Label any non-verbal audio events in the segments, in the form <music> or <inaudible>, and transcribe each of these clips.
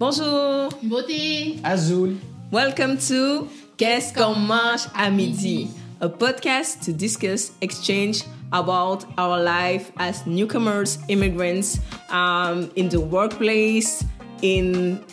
Bonjour. Beauté. Azul. Welcome to Qu'est-ce qu'on mange à midi? A podcast to discuss, exchange about our life as newcomers, immigrants, um, in the workplace, in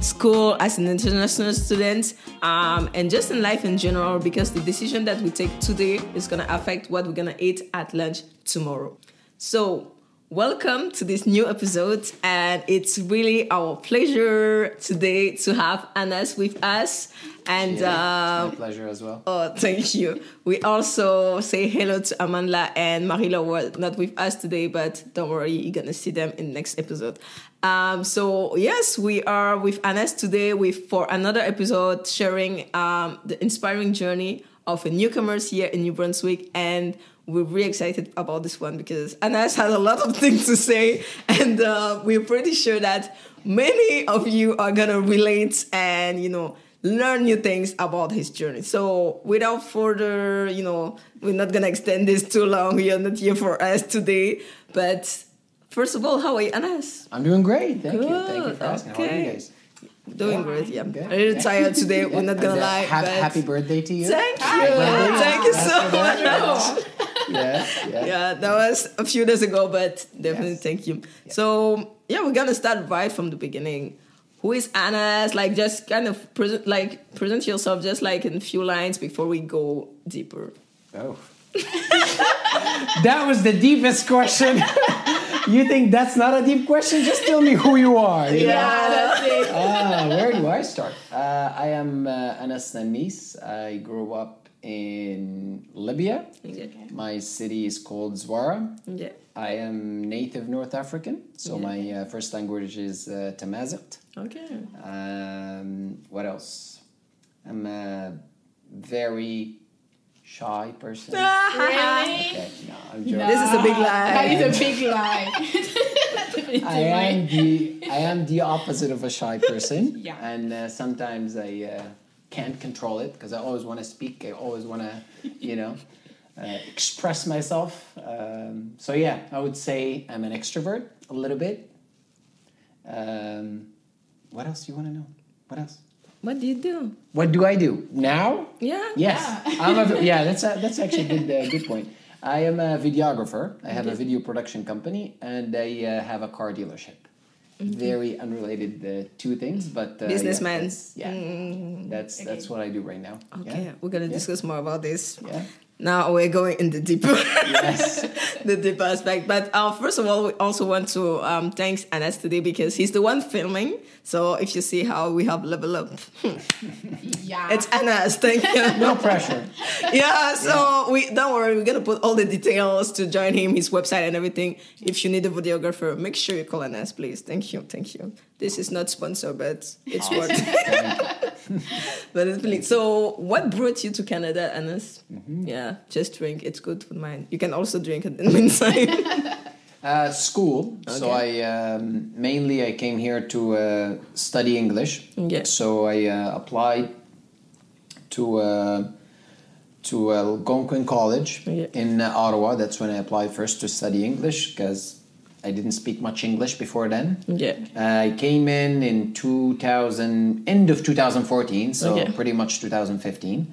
school as an international student, um, and just in life in general, because the decision that we take today is going to affect what we're going to eat at lunch tomorrow. So, welcome to this new episode, and it's really our pleasure today to have Anas with us. And Yeah, um, it's my pleasure as well. Oh, thank you. We also say hello to Amanda and Marilo were not with us today, but don't worry, you're gonna see them in the next episode. Um, so yes, we are with Anas today with for another episode sharing um, the inspiring journey of a newcomers here in New Brunswick and we're really excited about this one because Anas has a lot of <laughs> things to say and uh, we're pretty sure that many of you are gonna relate and you know learn new things about his journey. So without further, you know, we're not gonna extend this too long. You're not here for us today. But first of all, how are you, Anas? I'm doing great. Thank you. Thank you for asking. How are you guys? Doing Yeah, great, yeah. good. A little tired today, we're not <laughs> gonna And, uh, lie. but happy birthday to you. Thank you. Thank you so much. Yeah, yeah. Yeah, that was a few days ago, but definitely Yes. thank you. So yeah, we're gonna start right from the beginning. Who is Anas? Like just kind of present like present yourself just like in a few lines before we go deeper. Oh. <laughs> that was the deepest question. <laughs> you think that's not a deep question? Just tell me who you are. you know? Yeah, that's it. Ah, where do I start? Uh, I am uh, Anas Nannis. I grew up in Libya. Yeah. My city is called Zwara. Yeah. I am native North African, so Yeah. my uh, first language is uh, Tamazight. Okay. Um, what else? I'm a very shy person. <laughs> Really? Okay, no, I'm joking. This is a big lie. That is a big lie. <laughs> <laughs> I am the I am the opposite of a shy person. Yeah. And uh, sometimes I uh, can't control it because I always want to speak. I always want to, you know, uh, express myself. Um, so yeah, I would say I'm an extrovert a little bit. Um, what else do you want to know? What else? What do you do? What do I do now? Yeah. Yes, I'm a, yeah. That's a, that's actually a good <laughs> uh, good point. I am a videographer. I have a video production company, and I uh, have a car dealership. Very unrelated uh, two things, but uh, yeah, that's- Yeah, Mm, that's that's what I do right now. okay, Yeah. we're gonna Yeah. discuss more about this. Yeah. Now we're going in the deeper, Yes. <laughs> the deeper aspect. But uh, first of all, we also want to um, thanks Anas today because he's the one filming. So if you see how we have level up, <laughs> Yeah. it's Anas. Thank you. <laughs> No pressure. yeah, so we don't worry, we're gonna put all the details to join him, his website and everything. If you need a videographer, make sure you call Anas, please. Thank you, thank you. This is not sponsored, but it's worth <laughs> but it's really so what brought you to Canada, Anas? Yeah, just drink, it's good for mine. You can also drink it in the meantime. <laughs> Uh, school. So I um, mainly I came here to uh, study English. Yeah. So I uh, applied to uh, to uh, Algonquin College Yeah. in uh, Ottawa. That's when I applied first to study English because I didn't speak much English before then. yeah. Uh, I came in in 2000, end of 2014, so Okay. pretty much 2015.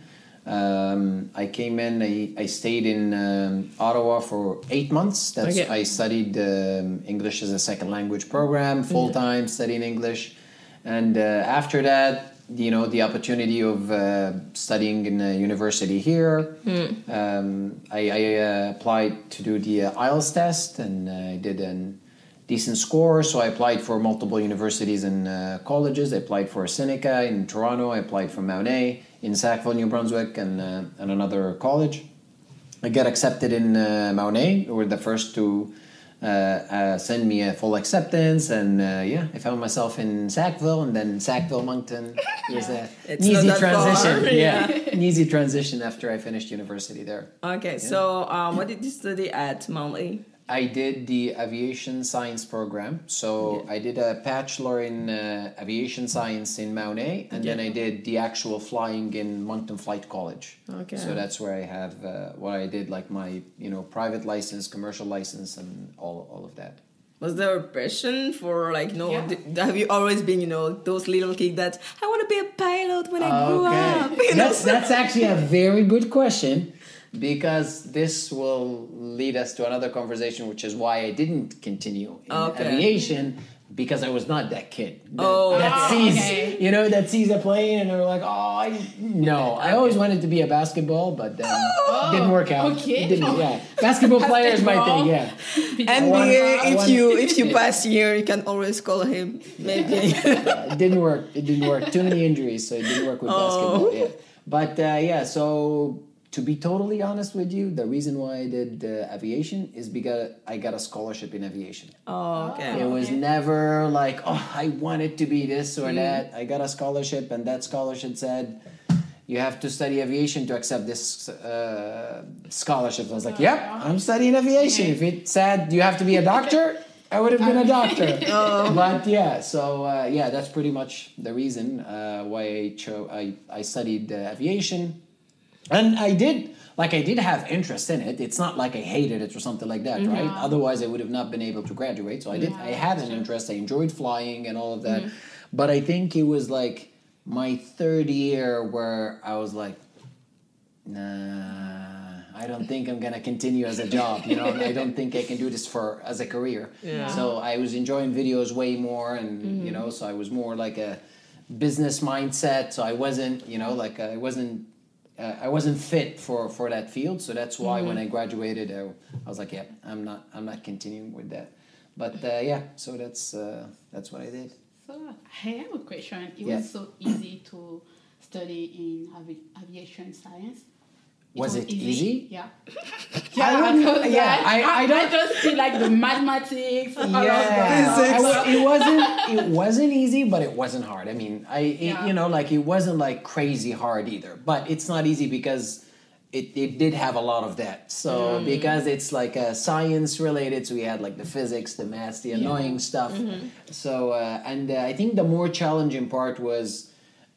Um, I came in, I, I stayed in um, Ottawa for eight months. That's Okay. I studied um, English as a second language program, full time studying English. And uh, after that, you know, the opportunity of uh, studying in a university here, um, I, I uh, applied to do the uh, IELTS test and uh, I did a decent score. So I applied for multiple universities and uh, colleges. I applied for Seneca in Toronto. I applied for Mount A in Sackville, New Brunswick, and, uh, and another college. I got accepted in uh, Mount A. Were the first to uh, uh, send me a full acceptance, and uh, yeah, I found myself in Sackville, and then Sackville, Moncton. <laughs> It was a, It's an easy transition. <laughs> far, yeah, an easy transition after I finished university there. Okay, so um, what did you study at Mount A? I did the aviation science program. So I did a bachelor in uh, aviation science in Mount A, and then I did the actual flying in Moncton Flight College. Okay. So that's where I have uh, what I did, like my you know private license, commercial license, and all all of that. Was there a passion for like no? Yeah. have you always been you know those little kids that I want to be a pilot when I grow up? <laughs> You know? That's that's actually a very good question because this will lead us to another conversation, which is why I didn't continue in Okay. aviation because I was not that kid. That, Oh. that Oh, sees okay. you know that sees a plane and they're like, oh, I, no. I always wanted to be a basketball, but then Oh, didn't work out. okay. It didn't, yeah, basketball <laughs> player is my thing. Yeah. NBA, want- I if want- you if you <laughs> pass here, you can always call him. Maybe. <laughs> Uh, it didn't work. It didn't work. Too many injuries, so it didn't work with Oh. basketball. Yeah. But uh, yeah, so to be totally honest with you, the reason why I did uh, aviation is because I got a scholarship in aviation. oh, okay. It was okay. never like, oh, I wanted to be this Mm. or that. I got a scholarship, and that scholarship said, you have to study aviation to accept this uh, scholarship. I was like, yep, I'm studying aviation. If it said you have to be a <laughs> doctor, I would have been a doctor. <laughs> Oh. But yeah, so uh, yeah, that's pretty much the reason uh, why I chose. I I studied uh, aviation, and I did like I did have interest in it. It's not like I hated it or something like that, right? Mm-hmm. Otherwise, I would have not been able to graduate. So I did. I had an interest. I enjoyed flying and all of that, mm-hmm. but I think it was like my third year where I was like, nah. I don't think I'm gonna continue as a job. You know, I don't think I can do this for as a career. Yeah. So I was enjoying videos way more, and you mm-hmm. know, so I was more like a business mindset. So I wasn't, you know, like I wasn't, uh, I wasn't fit for for that field. So that's why when I graduated, I, I was like, yeah, I'm not, I'm not continuing with that. But uh, yeah, so that's uh, that's what I did. So I have a question. It Yeah. was so easy to study in avi- aviation science. Was it easy? Yeah. <laughs> <laughs> I Yeah, wouldn't- because yeah, I- I I, don't- just see like the mathematics. all of that. It wasn't it <laughs> wasn't easy, but it wasn't hard. I mean, I it, Yeah. you know like it wasn't like crazy hard either. But it's not easy because it, it did have a lot of that. So because it's like a science related, so we had like the physics, the math, the annoying stuff. So uh, and uh, I think the more challenging part was.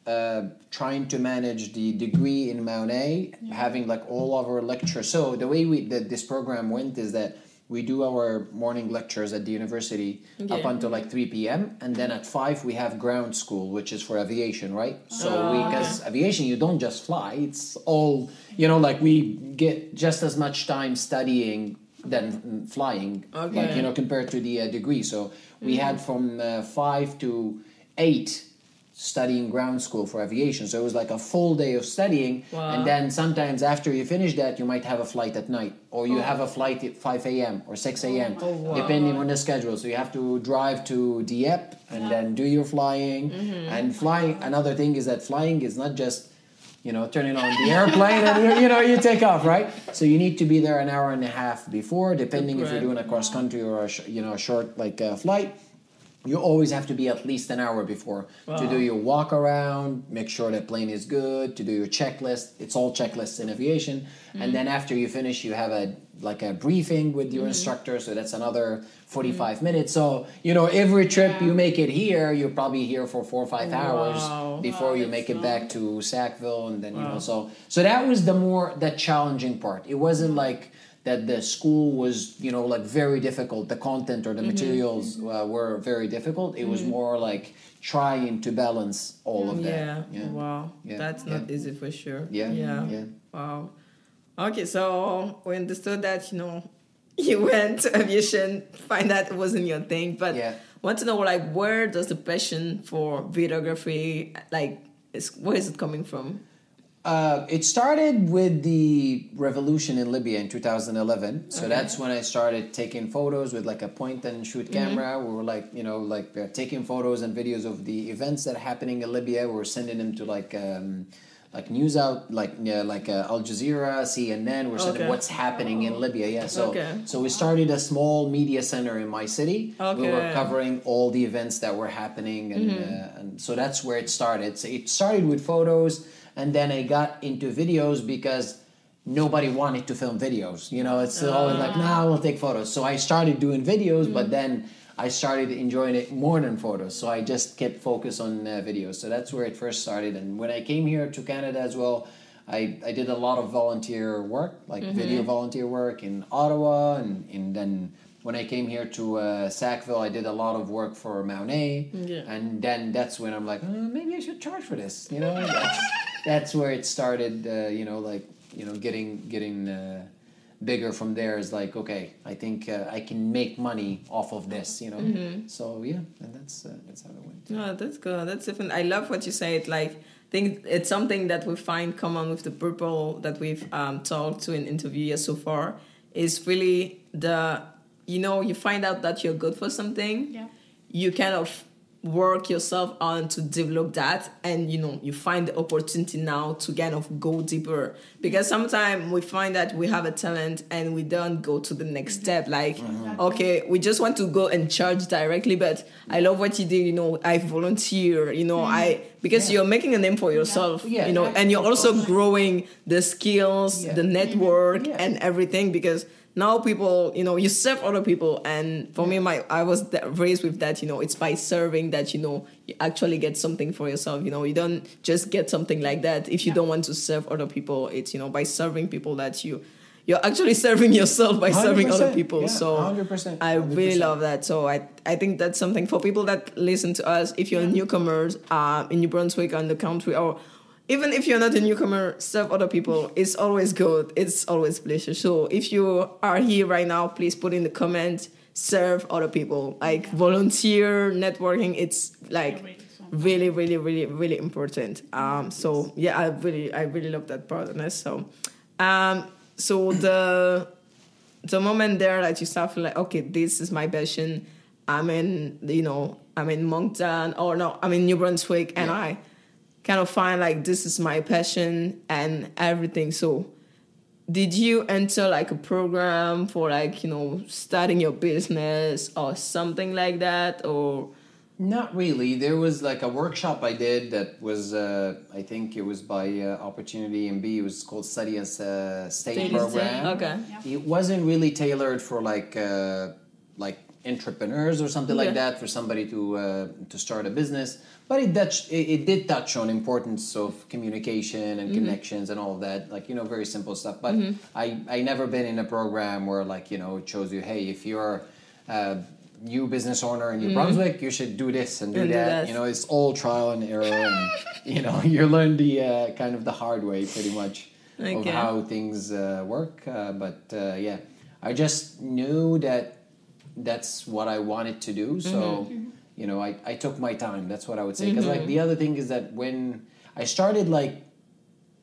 Uh, trying to manage the degree in Mount A, having like all of our lectures. So the way we that this program went is that we do our morning lectures at the university up until like 3 p.m. and then at 5 we have ground school which is for aviation right? So Oh, because aviation you don't just fly it's all you know like we get just as much time studying than flying like you know compared to the uh, degree. So we had from uh, 5 to 8 studying ground school for aviation. So it was like a full day of studying. Wow. and then sometimes after you finish that you might have a flight at night. Or you have a flight at 5 a.m or 6 a.m Oh, wow. depending on the schedule. So you have to drive to dieppe and then do your flying. Mm-hmm. and flying another thing is that flying is not just you know turning on the airplane and you, you know you take off right? So you need to be there an hour and a half before depending if you're doing a cross country or a sh- you know a short like uh, flight you always have to be at least an hour before to do your walk around, make sure that plane is good, to do your checklist. It's all checklists in aviation. And mm-hmm. then after you finish, you have a like a briefing with your mm-hmm. instructor. So that's another 45 mm-hmm. minutes. So, you know, every trip you make it here, you're probably here for four or five Wow. hours before Wow, you make it long. back to Sackville. And then, you know, so, so that was the more, the challenging part. It wasn't like, that the school was you know like very difficult the content or the materials uh, were very difficult it was more like trying to balance all of that. Yeah. that Wow. Yeah. That's Yeah. not easy for sure. yeah Yeah. yeah Wow. Okay, so we understood that you know <laughs> you went to aviation, find that it wasn't your thing, but Yeah. want to know like where does the passion for videography like is where is it coming from? Uh, it started with the revolution in Libya in 2011. So that's when I started taking photos with like a point and shoot camera. We were like, you know, like uh, taking photos and videos of the events that are happening in Libya. We were sending them to like, um, like news out, like yeah, like uh, Al Jazeera, CNN. We're sending Okay. what's happening in Libya. Yeah. So Okay. so we started a small media center in my city. We were covering all the events that were happening, and uh, and so that's where it started. So it started with photos and then I got into videos because nobody wanted to film videos. You know, it's always like, nah, we'll take photos. So I started doing videos, but then I started enjoying it more than photos. So I just kept focus on uh, videos. So that's where it first started. And when I came here to Canada as well, I, I did a lot of volunteer work, like video volunteer work in Ottawa and, and then when I came here to uh, Sackville, I did a lot of work for Mount A, Yeah. and then that's when I'm like, oh, maybe I should charge for this. You know, <laughs> that's, that's where it started. Uh, you know, like you know, getting getting uh, bigger from there is like, okay, I think uh, I can make money off of this. You know, Mm-hmm. so yeah, and that's uh, that's how it went. No, that's good. That's different. I love what you said. Like, I think it's something that we find common with the people that we've um, talked to in interviews so far. Is really the you know you find out that you're good for something. Yeah. You kind of work yourself on to develop that and you know you find the opportunity now to kind of go deeper. Because sometimes we find that we have a talent and we don't go to the next mm-hmm. step. Like okay we just want to go and charge directly but i love what you did you know i volunteer you know mm-hmm. i because Yeah. you're making a name for yourself Yeah, you know yeah, and you're also growing the skills Yeah. the mm-hmm. network Yeah. and everything because now people you know you serve other people and for me my i was raised with that you know it's by serving that you know you actually get something for yourself you know you don't just get something like that if you Yeah. don't want to serve other people it's you know by serving people that you you're actually serving yourself by serving other people yeah, so 100%, i really love that so i i think that's something for people that listen to us if you're newcomers uh, in new brunswick or in the country or even if you're not a newcomer, serve other people. It's always good. It's always pleasure. So if you are here right now, please put in the comment, serve other people. Like volunteer, networking, it's like really, really, really, really, important. Um, so yeah, I really, I really love that part of it. So, um, so the the moment there that you start feeling like, okay, this is my passion. I'm in, you know, I'm in Moncton or no, I'm in New Brunswick, and Yeah. I kind of find like this is my passion and everything. So, did you enter like a program for like you know starting your business or something like that, or Not really. There was like a workshop I did that was, uh, I think it was by uh, Opportunity NB. It was called Study as a State Study Program. State, okay. Yeah. It wasn't really tailored for like uh, like entrepreneurs or something like that for somebody to uh, to start a business. But it, touch, it it did touch on importance of communication and Mm-hmm. connections and all of that. Like you know, very simple stuff. But I I never been in a program where like you know it shows you, hey, if you're uh, new business owner in New Brunswick, you should do this and do Mm-hmm. And do that. that. You know, it's all trial and error, and <laughs> you know, <laughs> you learn the uh, kind of the hard way, pretty much, of how things uh, work. Uh, but uh, yeah, I just knew that that's what I wanted to do. So, Mm-hmm. you know, I, I took my time. That's what I would say. Because like the other thing is that when I started like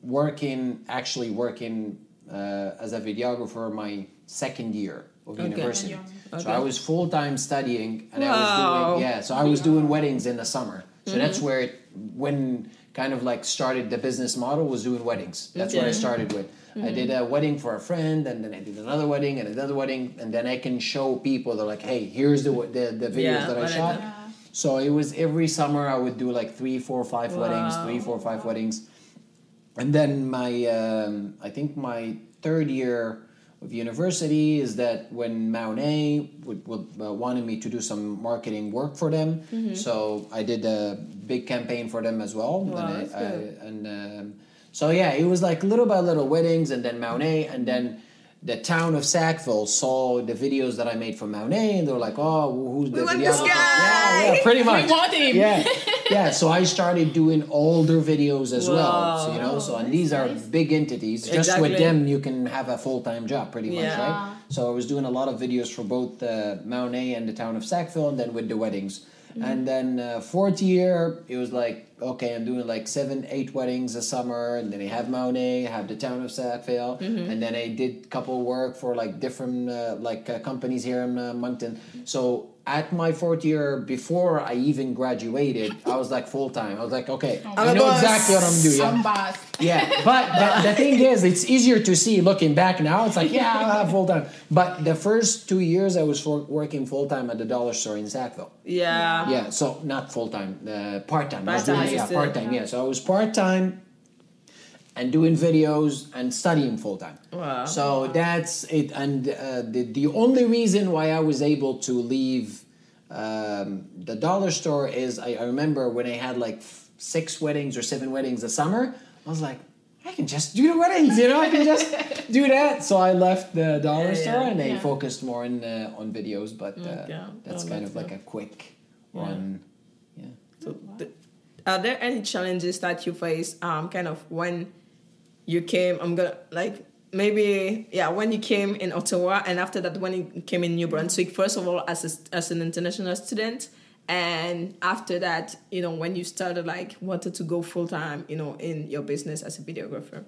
working, actually working uh, as a videographer, my second year of Okay. university. Yeah. So I was full time studying, and I was doing yeah. So I was doing weddings in the summer. So Mm-hmm. that's where it when kind of like started the business model was doing weddings. That's what I started with. I did a wedding for a friend, and then I did another wedding and another wedding, and then I can show people. They're like, "Hey, here's the the, the videos Yeah, that I what I shot." So it was every summer I would do like three, four, five weddings, Wow. three, four, five weddings, and then my um, I think my third year of university is that when Mount A would, would uh, wanted me to do some marketing work for them, Mm-hmm. so I did a big campaign for them as well. Wow, and I, that's I- and um, so yeah, it was like little by little weddings, and then Mount A, and then. The town of Sackville saw the videos that I made for Mount A, and they were like, "Oh, who's the We this guy! Yeah, yeah, pretty much. We want him. Yeah, yeah. So I started doing older videos as well. So, you know, so and these are big entities. Exactly. Just with them, you can have a full time job, pretty much, Yeah. right? So I was doing a lot of videos for both uh, Mount A and the town of Sackville, and then with the weddings. And then uh, fourth year, it was like, okay, I'm doing like seven, eight weddings a summer, and then I have Mount A, I have the town of Sackville, and then I did couple work for like different uh, like uh, companies here in uh, Moncton. So at my fourth year, before I even graduated, I was like full time. I was like, okay, I'm I know boss. exactly what I'm doing. yeah. Some boss. Yeah, but the, the thing is, it's easier to see looking back now. It's like, yeah, I'll have full time. But the first two years, I was for, working full time at the dollar store in Sackville. yeah, Yeah, so not full time, uh, part time. Part-time, doing yeah, part time. Yeah, so I was part time and doing videos and studying full time. Wow. So that's it. And uh, the the only reason why I was able to leave um, the dollar store is I, I remember when I had like f- six weddings or seven weddings a summer. I was like, I can just do the weddings, you know. I can just <laughs> do that. So I left the dollar Yeah, store yeah. and I Yeah. focused more on uh, on videos. But uh, that's Oh, kind that's of like a quick run. Yeah. So, th- are there any challenges that you face, um, kind of when you came? I'm gonna like maybe yeah when you came in Ottawa, and after that when you came in New Brunswick. First of all, as a, as an international student, and after that, you know, when you started like wanted to go full time, you know, in your business as a videographer.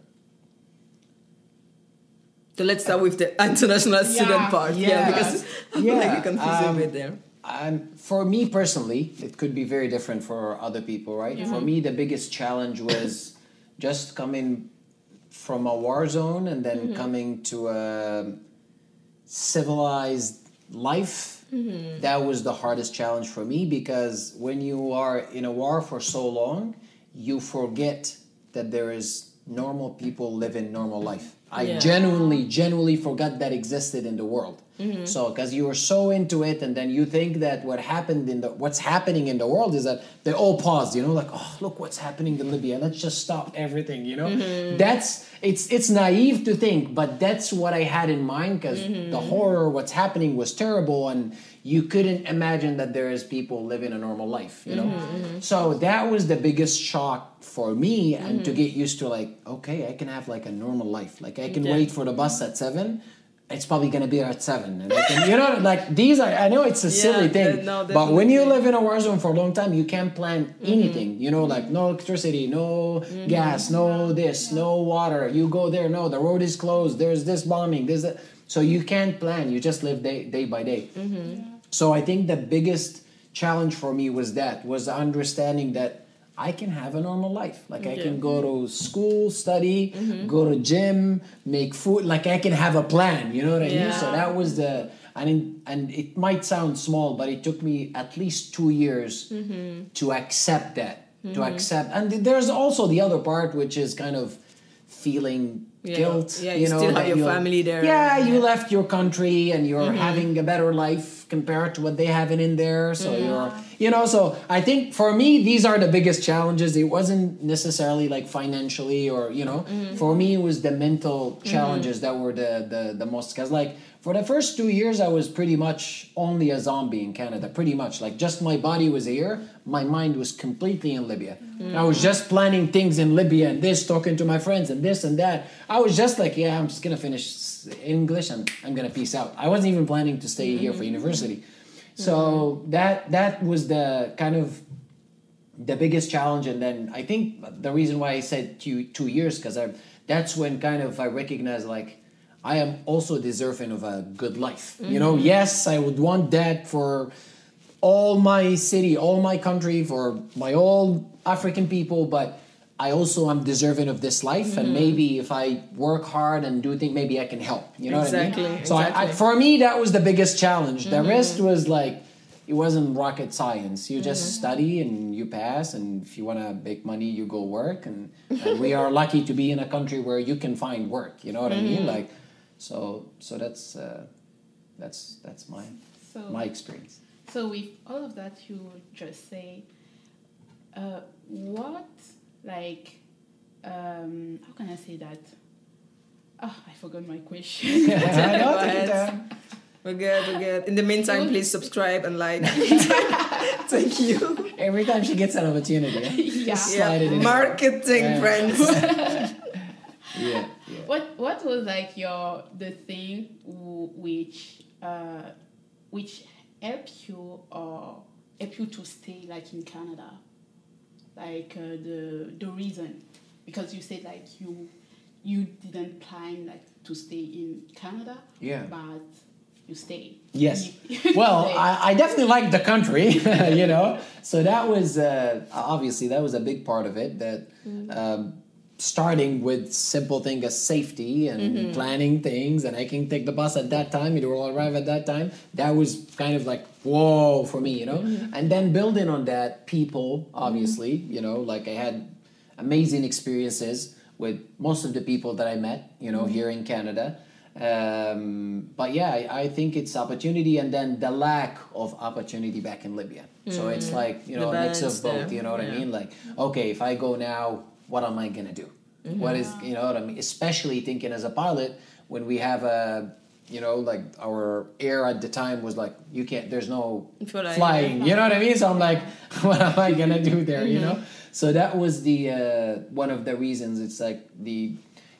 So let's start with the <laughs> international student Yeah. part. Yeah, Yeah. because I feel Yeah, like you confuse um, there. Um, for me personally, it could be very different for other people, right? For me, the biggest challenge was just coming from a war zone and then coming to a civilized life. That was the hardest challenge for me because when you are in a war for so long, you forget that there is normal people living normal life. I Yeah. genuinely, genuinely forgot that existed in the world. Mm-hmm. So, because you were so into it, and then you think that what happened in the what's happening in the world is that they all paused. You know, like oh look what's happening in Libya. Let's just stop everything. You know, mm-hmm. that's it's it's naive to think, but that's what I had in mind because mm-hmm. the horror, what's happening, was terrible, and you couldn't imagine that there is people living a normal life. You know, so that was the biggest shock for me, and to get used to like okay, I can have like a normal life. Like I can Yeah. wait for the bus at seven it's probably gonna be there at seven. And I can, you know, like these are. I know it's a silly thing, no, but when you live in a war zone for a long time, you can't plan mm-hmm. anything. You know, like mm-hmm. no electricity, no mm-hmm. gas, no this, no water. You go there, no, the road is closed. There's this bombing. There's that. So you can't plan. You just live day day by day. So I think the biggest challenge for me was that was understanding that I can have a normal life. Like I can go to school, study, mm-hmm. go to gym, make food. Like I can have a plan. You know what I mean? So that was the and in, and it might sound small, but it took me at least two years mm-hmm. to accept that. To mm-hmm. accept, and there's also the other part, which is kind of feeling Yeah. guilt. Yeah, you still have your family there. Yeah, you Yeah. left your country and you're having a better life compared to what they have in there. So mm-hmm. you're, you know, so I think for me, these are the biggest challenges. It wasn't necessarily like financially or, you know, mm-hmm. for me, it was the mental challenges mm-hmm. that were the, the, the most, because like for the first two years, I was pretty much only a zombie in Canada, pretty much. Like just my body was here, my mind was completely in Libya. I was just planning things in Libya and this, talking to my friends and this and that. I was just like, yeah, I'm just gonna finish English and I'm gonna peace out. I wasn't even planning to stay here for university. So that that was the kind of the biggest challenge and then i think the reason why i said two, two years because i that's when kind of i recognize like i am also deserving of a good life you know mm-hmm. yes i would want that for all my city all my country for my all african people but i also am deserving of this life and maybe if i work hard and do things maybe i can help you know Exactly, what i mean so I, I, for me that was the biggest challenge the rest was like it wasn't rocket science. You just study and you pass, and if you want to make money, you go work. And, and we are lucky to be in a country where you can find work. You know what I mean? Like, so so that's uh, that's that's my So, my experience. so with all of that you just say, uh, what like, um, how can I say that? Oh, I forgot my question. <laughs> I know, Go take your ahead. time. We're good, we're good. In the meantime, please subscribe and like. <laughs> Thank you. Every time she gets an opportunity, yeah. Slide it in. Marketing, Yeah. friends. <laughs> yeah, yeah. What What was like your the thing which uh, which helped you or help you to stay like in Canada, like uh, the the reason, because you said like you you didn't plan like to stay in Canada, Yeah. but you stayed. Yes. <laughs> Well, I, I definitely like the country, <laughs> you know. So that was uh, obviously that was a big part of it. That um, starting with simple thing as safety and mm-hmm. planning things, and I can take the bus at that time. It will arrive at that time. That was kind of like whoa for me, you know. Mm-hmm. And then building on that, people obviously, mm-hmm. you know, like I had amazing experiences with most of the people that I met, you know, here in Canada. Um, but yeah, I, I think it's opportunity and then the lack of opportunity back in Libya. So it's like, you The know, a mix of both, there, you know what yeah. I mean? Like, okay, if I go now, what am I to do? What is you know what I mean? Especially thinking as a pilot when we have a you know like our air at the time was like you can't there's no like- flying you know what I mean? So I'm like <laughs> what am I gonna do there? You know? So that was the uh, one of the reasons. It's like the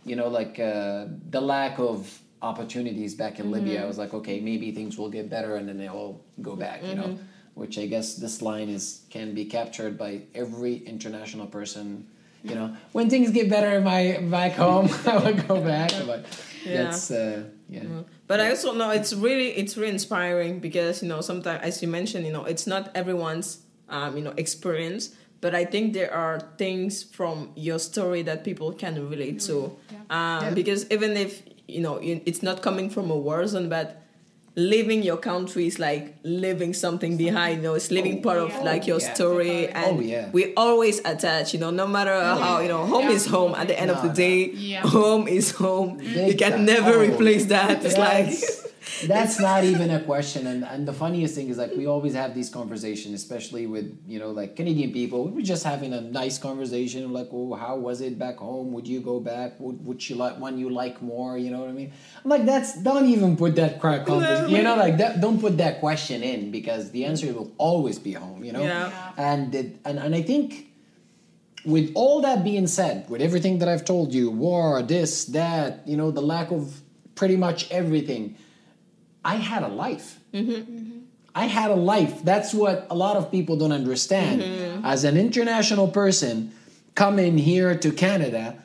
you know like uh, the lack of opportunities back in Libya. I was like okay maybe things will get better and then they all go back. You know. Which I guess this line is can be captured by every international person you know when things get better in my back home <laughs> i will go back but Yeah. that's uh yeah But I also know it's really it's really inspiring because you know sometimes as you mentioned you know it's not everyone's um, you know experience, but I think there are things from your story that people can relate to. Um, Yeah. Because even if you know it's not coming from a war zone, but leaving your country is like leaving something behind. You know, it's leaving Oh, part of yeah. like oh, your Yeah. story, oh, and Oh, yeah. we always attach. You know, no matter how you know, home Yeah. is home. At the end of the no. day, Yeah. home is home. Big you can never Oh. replace that. It's like. That's, not even a <laughs> question and and the funniest thing is like we always have these conversations especially with you know like canadian people. We were just having a nice conversation like oh how was it back home? Would you go back? Would, would you like one you like more? You know what i mean? I'm like that's don't even put that crack conversation you know like that don't put that question in because the answer will always be home you know? Yeah. and it, and and i think with all that being said, with everything that I've told you, war, this, that, you know, the lack of pretty much everything, I had a life. I had a life. That's what a lot of people don't understand. As an international person coming here to Canada,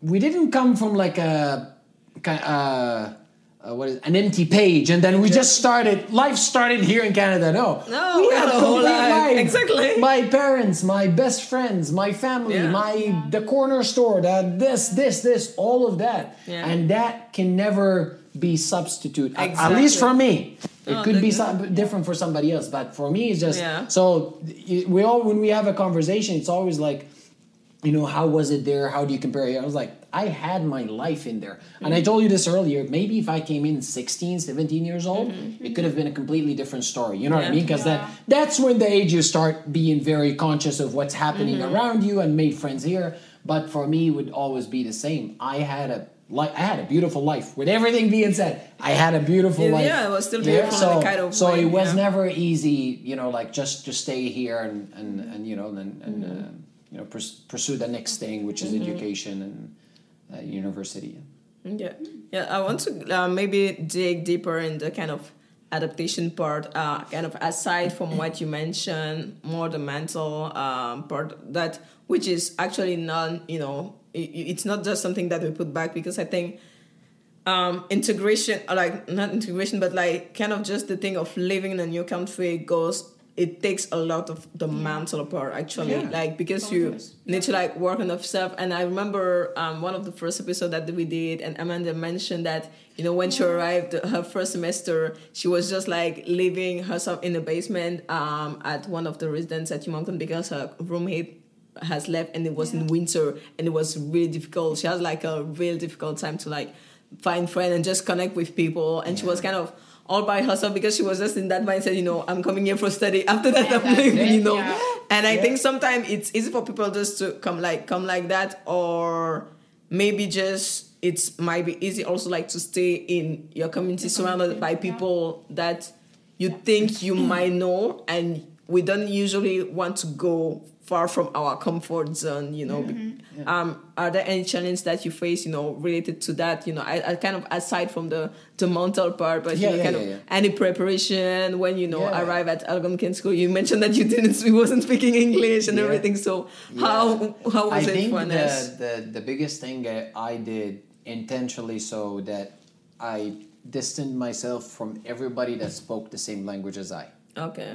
we didn't come from like a, ki- uh, uh, what is an empty page, and then we just started. Life started here in Canada. No, No, we we had a whole complete life. Exactly. My parents, my best friends, my family, Yeah. my the corner store, that this, this, this, all of that, Yeah. and that can never be substitute. At- At least for me, it Oh, could be some, different for somebody else, but for me, it's just Yeah. so. We all when we have a conversation, it's always like, you know, how was it there? How do you compare it? I was like, I had my life in there. And I Mm-hmm. told you this earlier. Maybe if I came in 16, 17 years old, Mm-hmm. it could have been a completely different story. You know what I mean? Because Yeah. that that's when the age you start being very conscious of what's happening Mm-hmm. around you and made friends here. But for me, it would always be the same. I had a like I had a beautiful life. With everything being said, I had a beautiful Yeah, life. yeah, it was still beautiful in So, kind of so way, it was yeah. never easy, you know, like just to stay here and and, and you know and, and Mm-hmm. uh, you know pursue the next thing, which is education and uh, university. Yeah, yeah. I want to uh, maybe dig deeper in the kind of adaptation part, uh, kind of aside from what you mentioned, more the mental um, part that which is actually non, you know, it's not just something that we put back because I think um, integration, like not integration, but like kind of just the thing of living in a new country goes. It takes a lot of the mental part actually, Yeah. like because Oh, you yes. need to like work on yourself. And I remember um, one of the first episodes that we did, and Amanda mentioned that you know when she arrived her first semester, she was just like living herself in the basement um, at one of the residents at Mount A because her roommate has left and it was in winter and it was really difficult. She has like a real difficult time to like find friends and just connect with people. And she was kind of all by herself because she was just in that mindset, you know, I'm coming here for study. <laughs> After that, Yeah, I'm leaving, you know. yeah. And I Yeah. think sometimes it's easy for people just to come like come like that, or maybe just it's might be easy also like to stay in your community surrounded by yeah. people that you think you might know and we don't usually want to go far from our comfort zone you know um are there any challenges that you face you know related to that you know I, I kind of aside from the the mental part but Yeah, you know yeah, kind yeah, of yeah. any preparation when you know Yeah. arrive at algonquin school you mentioned that you didn't <laughs> you wasn't speaking english and Yeah. everything so how how was I it think for the, Ines? the the biggest thing that I did intentionally so that I distanced myself from everybody that spoke the same language as I. okay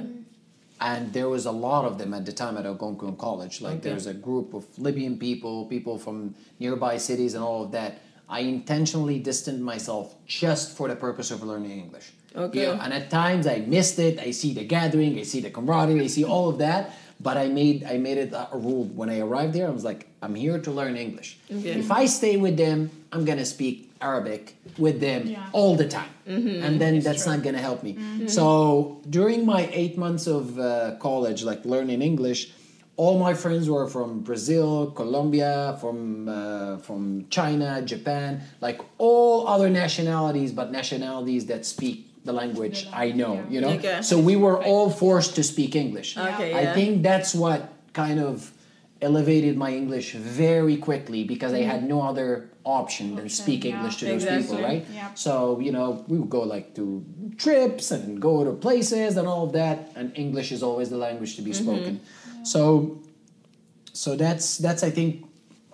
and there was a lot of them at the time at Algonquin College. Like Okay. was a group of Libyan people, people from nearby cities, and all of that. I intentionally distanced myself just for the purpose of learning English. Okay. You know, and at times I missed it. I see the gathering, I see the camaraderie, I see all of that. But I made I made it a rule when I arrived there. I was like, I'm here to learn English. Okay. If I stay with them, I'm gonna speak Arabic with them Yeah. all the time, and then that's not gonna help me. So during my eight months of uh, college, like learning English, all my friends were from Brazil, Colombia, from uh, from China, Japan, like all other nationalities, but nationalities that speak the language The I know, language, you know. Okay. So we were all forced to speak English. Okay, I yeah. think that's what kind of elevated my English very quickly because I had mm. no other option than Option, speak yeah. English to those Exactly. people, right? Yeah. So, you know, we would go like to trips and go to places and all of that, and English is always the language to be mm-hmm. spoken. So, so that's that's I think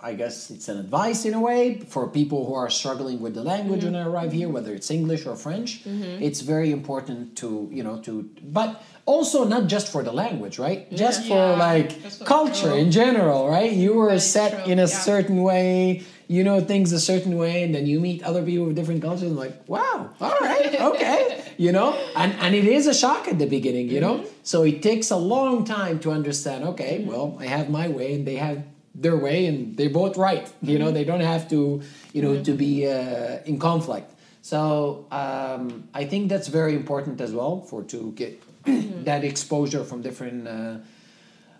I guess it's an advice in a way for people who are struggling with the language when I arrive here, whether it's English or French. It's very important to you know to, but also not just for the language, right? Just for Yeah, like culture true. in general, right? You were set true, in a yeah. certain way. You know things a certain way, and then you meet other people with different cultures. And like, wow, all right, <laughs> okay, you know, and and it is a shock at the beginning, you know. So it takes a long time to understand. Okay, well, I have my way, and they have their way, and they're both right. You know, they don't have to, you know, to be uh, in conflict. So um, I think that's very important as well for to get <clears throat> that exposure from different. Uh,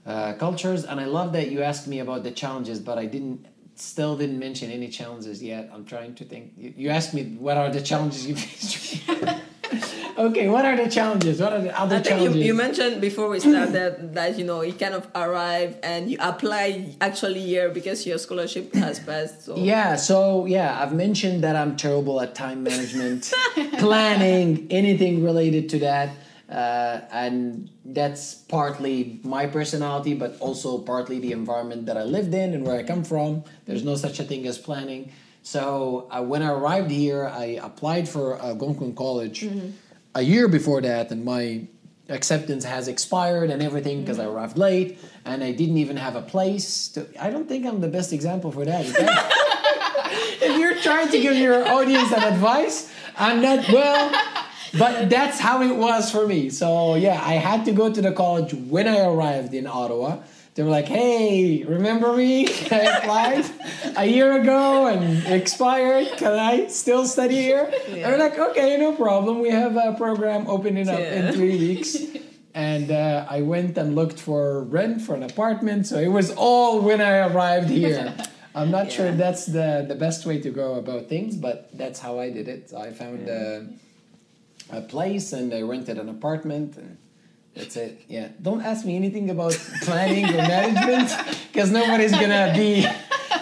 uh, cultures and i love that you asked me about the challenges but i didn't still didn't mention any challenges yet i'm trying to think you, you asked me what are the challenges you <laughs> faced okay what are the challenges? What are the other I think you, challenges? you mentioned before we started that you know you kind of arrive and you apply actually here because your scholarship has passed. So. Yeah so yeah i've mentioned that i'm terrible at time management <laughs> planning anything related to that uh, and that's partly my personality but also partly the environment that i lived in and where i come from. There's no such a thing as planning. So uh, when i arrived here i applied for algonquin college a year before that and my acceptance has expired and everything because i arrived late and i didn't even have a place to i don't think i'm the best example for that <laughs> if you're trying to give your audience an advice, I'm not well, but that's how it was for me. So yeah, I had to go to the college when I arrived in Ottawa. They were like, "Hey, remember me? I applied <laughs> a year ago and expired. Can I still study here?" They're like, "Okay, no problem. We have a program opening up Yeah. in three weeks." <laughs> And uh, I went and looked for rent for an apartment. So it was all when I arrived here. <laughs> I'm not sure that's the, the best way to go about things, but that's how I did it. I found a, a place and I rented an apartment and that's it. Yeah. Don't ask me anything about planning or management because nobody's gonna be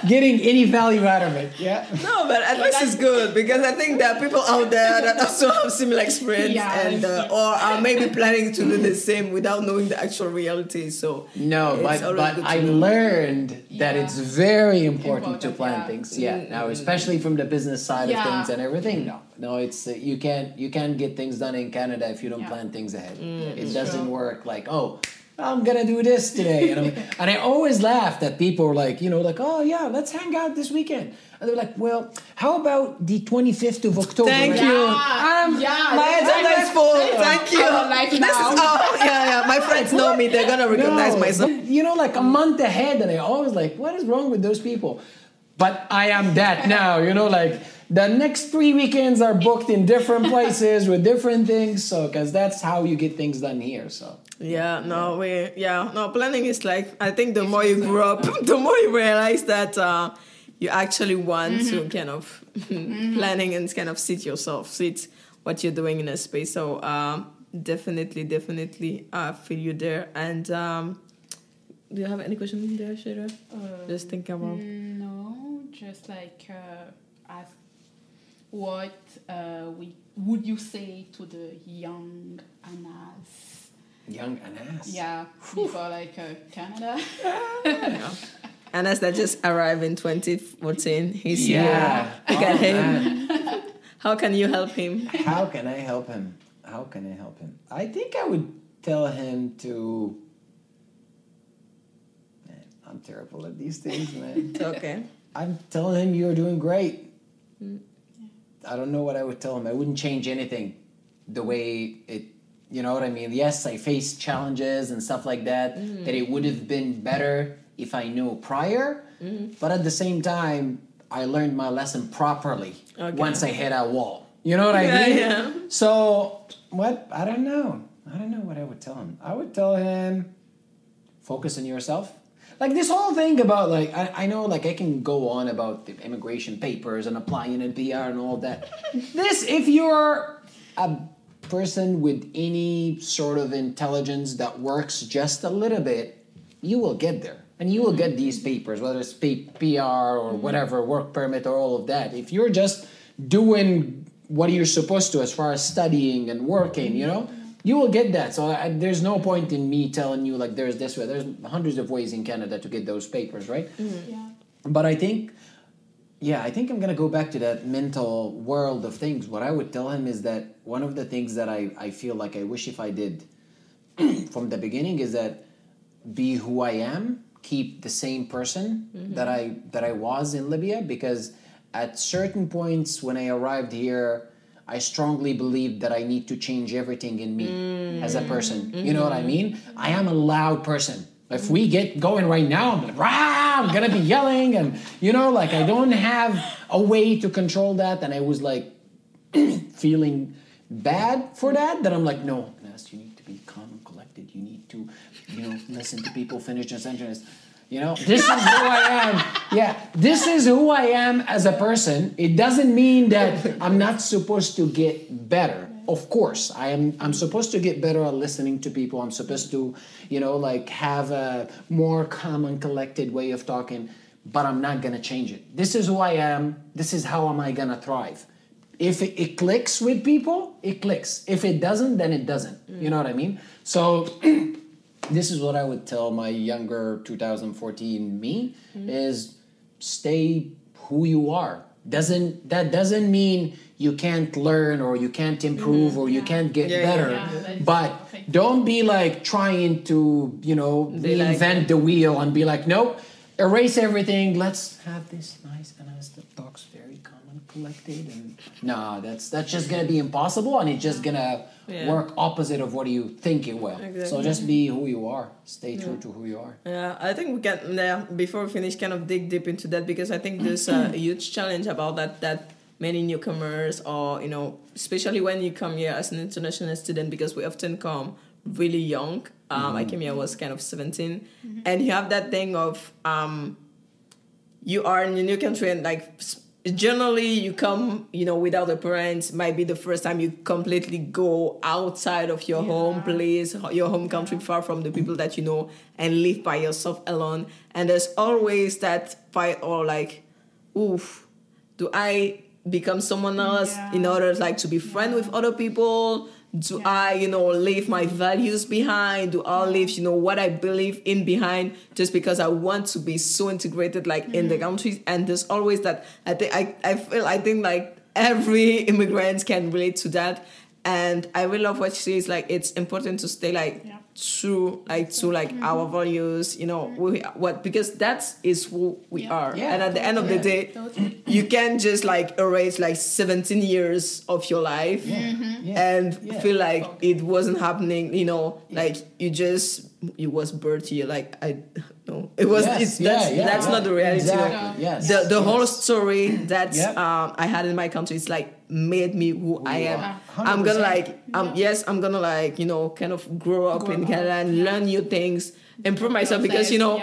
getting any value out of it. Yeah. No, but at least it's good because I think there are people out there that also have similar experience Yeah, and uh, or are maybe planning to do the same without knowing the actual reality. So No, but but I know. learned that Yeah. it's very important, to plan yeah. things. Yeah. Now, especially from the business side Yeah. of things and everything. No, no, it's uh, you can't you can't get things done in Canada if you don't Yeah. plan things ahead. Mm. it doesn't true. work like oh. I'm gonna do this today, and, I'm, <laughs> and I always laugh that people are like, you know, like, oh yeah, let's hang out this weekend, and they're like, well, how about the 25th of October? Thank right? you. Um, yeah, my that's- agenda is full. Thank you. our life This now. is oh yeah yeah. My friends know me. They're gonna recognize No, myself. you know, like a month ahead, and I always like, what is wrong with those people? But I am that <laughs> now, you know, like the next three weekends are booked in different <laughs> places with different things, so because that's how you get things done here. So Yeah, no, we yeah, no planning is like I think the more you grow up, <laughs> the more you realize that uh, you actually want to kind of <laughs> planning and kind of sit yourself, sit what you're doing in a space. So um, definitely, definitely, uh, feel you there. And um, do you have any questions there, Shira? Uh, Just think about. No, just like uh, ask what uh, we would you say to the young Anas? young Anas. Yeah, before like uh, Canada. <laughs> Anas that just arrived in 2014, he's Yeah. here. Look at Oh, him. man. <laughs> How can you help him? How can I help him? How can I help him? I think I would tell him to. Man, I'm terrible at these things, man. Okay. I'm telling him you're doing great. I don't know what I would tell him. I wouldn't change anything the way it, you know what I mean? Yes, I faced challenges and stuff like that, mm. that it would have been better if I knew prior. Mm-hmm. But at the same time, I learned my lesson properly Okay. once I hit that wall. You know what I Yeah, mean? yeah. So, what? I don't know. I don't know what I would tell him. I would tell him focus on yourself. Like this whole thing about like I, I know like I can go on about the immigration papers and applying in PR and all that. <laughs> this if you're a person with any sort of intelligence that works just a little bit, you will get there. And you will mm-hmm. get these papers, whether it's P- PR or mm-hmm. whatever, work permit or all of that. If you're just doing what you're supposed to as far as studying and working, you know, you will get that. So I, there's no point in me telling you like there's this way. There's hundreds of ways in Canada to get those papers, right? Mm-hmm. Yeah. But I think, yeah, I think I'm gonna go back to that mental world of things. What I would tell him is that one of the things that I, I feel like I wish if I did <clears throat> from the beginning is that be who I am, keep the same person mm-hmm. that I that I was in Libya because at certain points when I arrived here, I strongly believe that I need to change everything in me as a mm. person. You know what I mm-hmm. mean? I am a loud person. If we get going right now, I'm like, Rah! I'm gonna be yelling, and you know, like I don't have a way to control that, and I was like <clears throat> feeling bad for that. That I'm like, no, Anas, you need to be calm and collected. You need to, you know, listen to people finish their sentence. You know, this is who I am. Yeah, this is who I am as a person. It doesn't mean that I'm not supposed to get better. Of course, I am. I'm supposed to get better at listening to people. I'm supposed to, you know, like have a more calm and collected way of talking. But I'm not gonna change it. This is who I am. This is how am I gonna thrive. If it, it clicks with people, it clicks. If it doesn't, then it doesn't. You know what I mean? So <clears throat> this is what I would tell my younger 2014 me mm-hmm. is stay who you are. Doesn't that doesn't mean you can't learn or you can't mm-hmm. improve or you can't get Yeah, yeah, better. yeah. But don't be like trying to, you know, like- reinvent the wheel and be like, nope, erase everything. Let's have this nice and honest that talks very calm and collected and nah, that's that's just gonna be impossible and it's just gonna Yeah. work opposite of what you think it will. So just be who you are. Stay true to who you are. Yeah, I think we can yeah, before we finish kind of dig deep into that because I think there's a <clears throat> huge challenge about that that many newcomers or you know especially when you come here as an international student because we often come really young. Um, I came here I was kind of 17 and you have that thing of um, you are in a new country and like s- generally you come you know without a parent might be the first time you completely go outside of your home place your home country far from the people that you know and live by yourself alone. And there's always that fight or like oof do i become someone else Yeah. in order like to be friend with other people do Yeah. i you know leave my values behind do i leave you know what i believe in behind just because i want to be so integrated like in Mm. the country and there's always that i think i, I feel i think like every <laughs> immigrant can relate to that and i really love what she says like it's important to stay like Yeah. True like to like our values you know we, what because that is who we Yeah. are Yeah. and at the end of the day Totally. you can just like erase like 17 years of your life Yeah. Mm-hmm. and Yeah. feel like it wasn't happening you know like you just you was birthed here like i no it was Yes, it's, yeah, that's yeah, that's yeah. not the reality. Exactly. Yes. the the yes. whole story that Yep. um, I had in my country is like made me who, I am. are. I'm gonna 100%. like um yes I'm gonna like you know kind of grow up Grow in Canada and learn new things, improve myself because you know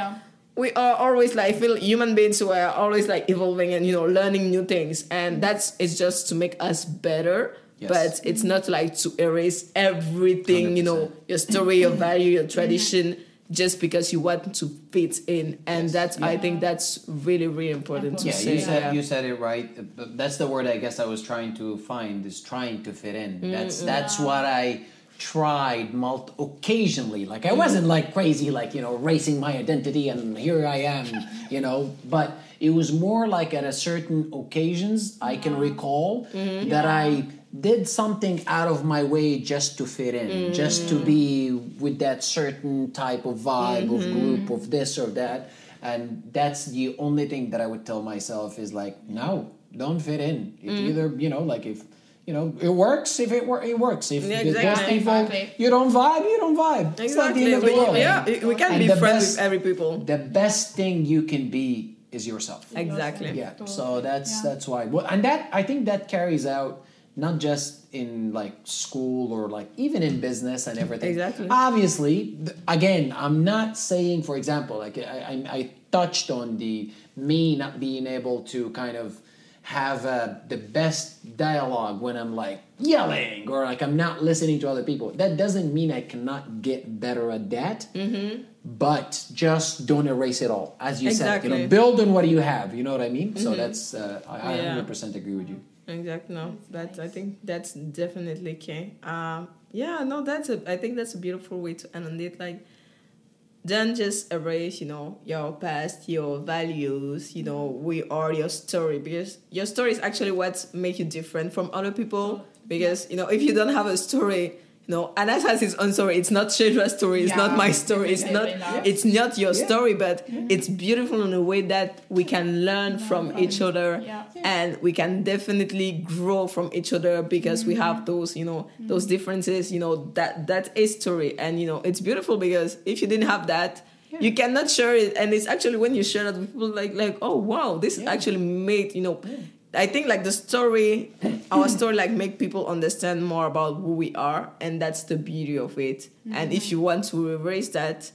we are always like feel human beings who are always like evolving and you know learning new things and that's it's just to make us better. Yes. But it's not like to erase everything, you know, your story, your value, your <laughs> tradition, just because you want to fit in. And Yes. that's I think that's really, really important to say. you said yeah. you said it right. That's the word I guess I was trying to find is trying to fit in. Mm, that's that's what I tried mult occasionally. Like I wasn't like crazy, like you know, racing my identity and here I am, <laughs> you know. But it was more like at a certain occasions I can uh-huh. recall mm-hmm. that I did something out of my way just to fit in, just to be with that certain type of vibe of mm-hmm. group of this or that. And that's the only thing that I would tell myself is like, no, don't fit in. It mm. either, you know, like if you know, it works. If it work, it works. If Yeah, if those exactly. people Exactly. you don't vibe, you don't vibe. It's not the Exactly. end of the world. yeah, we can And be friends best- with every people. The best thing you can be is yourself. Exactly. Yeah. So that's Yeah. that's why. Well, and that I think that carries out not just in like school or like even in business and everything. Exactly. Obviously, again, I'm not saying, for example, like I, I, I touched on the me not being able to kind of have uh, the best dialogue when I'm like yelling or like I'm not listening to other people. That doesn't mean I cannot get better at that. Mm-hmm. But just don't erase it all, as you said. You know, build on what you have. You know what I mean? So that's uh, I, I Yeah. 100% agree with you. Exactly. No, That's that's I think that's definitely key. Um, yeah, no, that's a. I think that's a beautiful way to end it. Like, don't just erase, you know, your past, your values, you know, we are your story because your story is actually what make you different from other people. Because you know, if you don't have a story, know, Anas has his own story. It's not Shedra's story. It's not my story. It's not. It's not your Yeah. story, but it's beautiful in a way that we can learn from each other Yeah. and we can definitely grow from each other because we Mm-hmm. have those you know those differences you know that that is story and you know it's beautiful because if you didn't have that you cannot share it and it's actually when you share it people like like oh wow this Yeah. actually made you know i think like the story our story like make people understand more about who we are and that's the beauty of it and if you want to erase that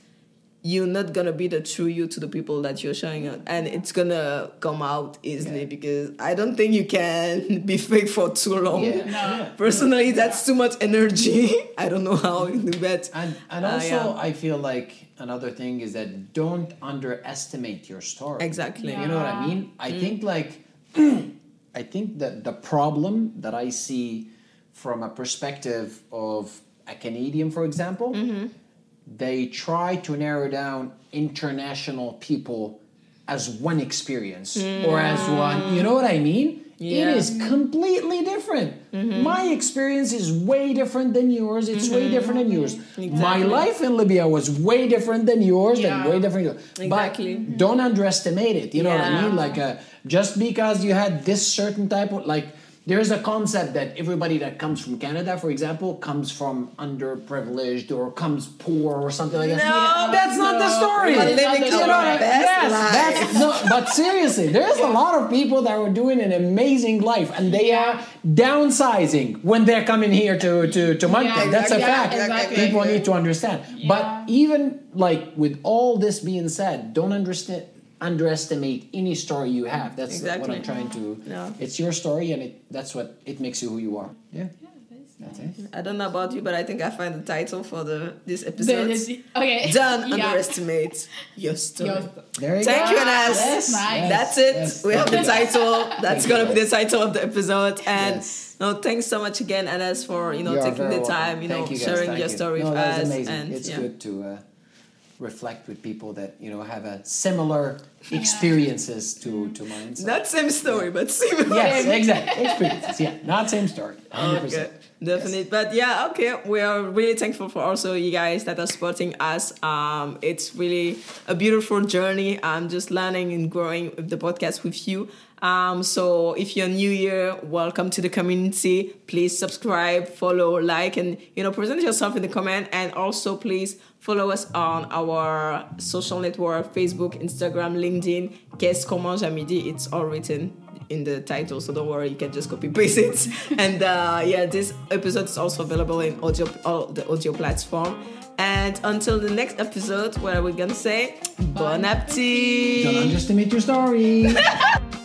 you're not gonna be the true you to the people that you're showing it and it's gonna come out easily Yeah. because i don't think you can <laughs> be fake for too long Yeah. No. personally that's too much energy <laughs> i don't know how you do that And and Uh, also, yeah. I feel like another thing is that don't underestimate your story. exactly Yeah. You know what I mean? I think like <clears throat> <clears throat> I think that the problem that I see from a perspective of a Canadian, for example, Mm-hmm. they try to narrow down international people as one experience or as one. You know what I mean? Yeah. Mm-hmm. It is completely different. My experience is way different than yours. It's way different than yours. My life in Libya was way different than yours, Yeah. and way different. Exactly. But don't underestimate it. You know what I mean? Like uh, just because you had this certain type of like. There's a concept that everybody that comes from Canada, for example, comes from underprivileged or comes poor or something like that. No, that's not the story. We're not living the story. Yes, that's no, but seriously, there's a lot of people that were doing an amazing life, and they are downsizing when they're coming here to to to Moncton. Yeah, That's a fact. Exactly. People need to understand. Yeah. But even like with all this being said, don't understand underestimate any story you have. That's what I'm trying to. Yeah. It's your story, and it that's what it makes you who you are. Yeah, Yeah, that's that's nice. it. i don't know about you but i think i find the title for the this episode the- okay. <laughs> don't Yeah. underestimate your story Your- There you Thank go. you, Anas. Yes, nice. That's it. Yes. We have the <laughs> title. That's gonna be the title of the episode. And Yes. no, thanks so much again, Anas, for you know You taking very the welcome. time, you know, you sharing thank your you. story no, with us. amazing. And it's yeah. good to uh, reflect with people that you know have a similar experiences to to mine. so- Not same story, but similar. yes, <laughs> exactly. Experiences. Yeah, not same story. 100%. Okay, definitely. But yeah, okay, we are really thankful for also you guys that are supporting us. Um, it's really a beautiful journey. I'm just learning and growing with the podcast with you. Um, so if you're new here, welcome to the community. Please subscribe, follow, like, and you know, present yourself in the comment. And also, please follow us on our social network: Facebook, Instagram, LinkedIn. Qu'est-ce qu'on mange à midi? It's all written in the title, so don't worry, you can just copy paste it. <laughs> and uh, yeah, this episode is also available in audio all the audio platform. And until the next episode, where we're gonna say bon appetit. Don't underestimate your story. <laughs>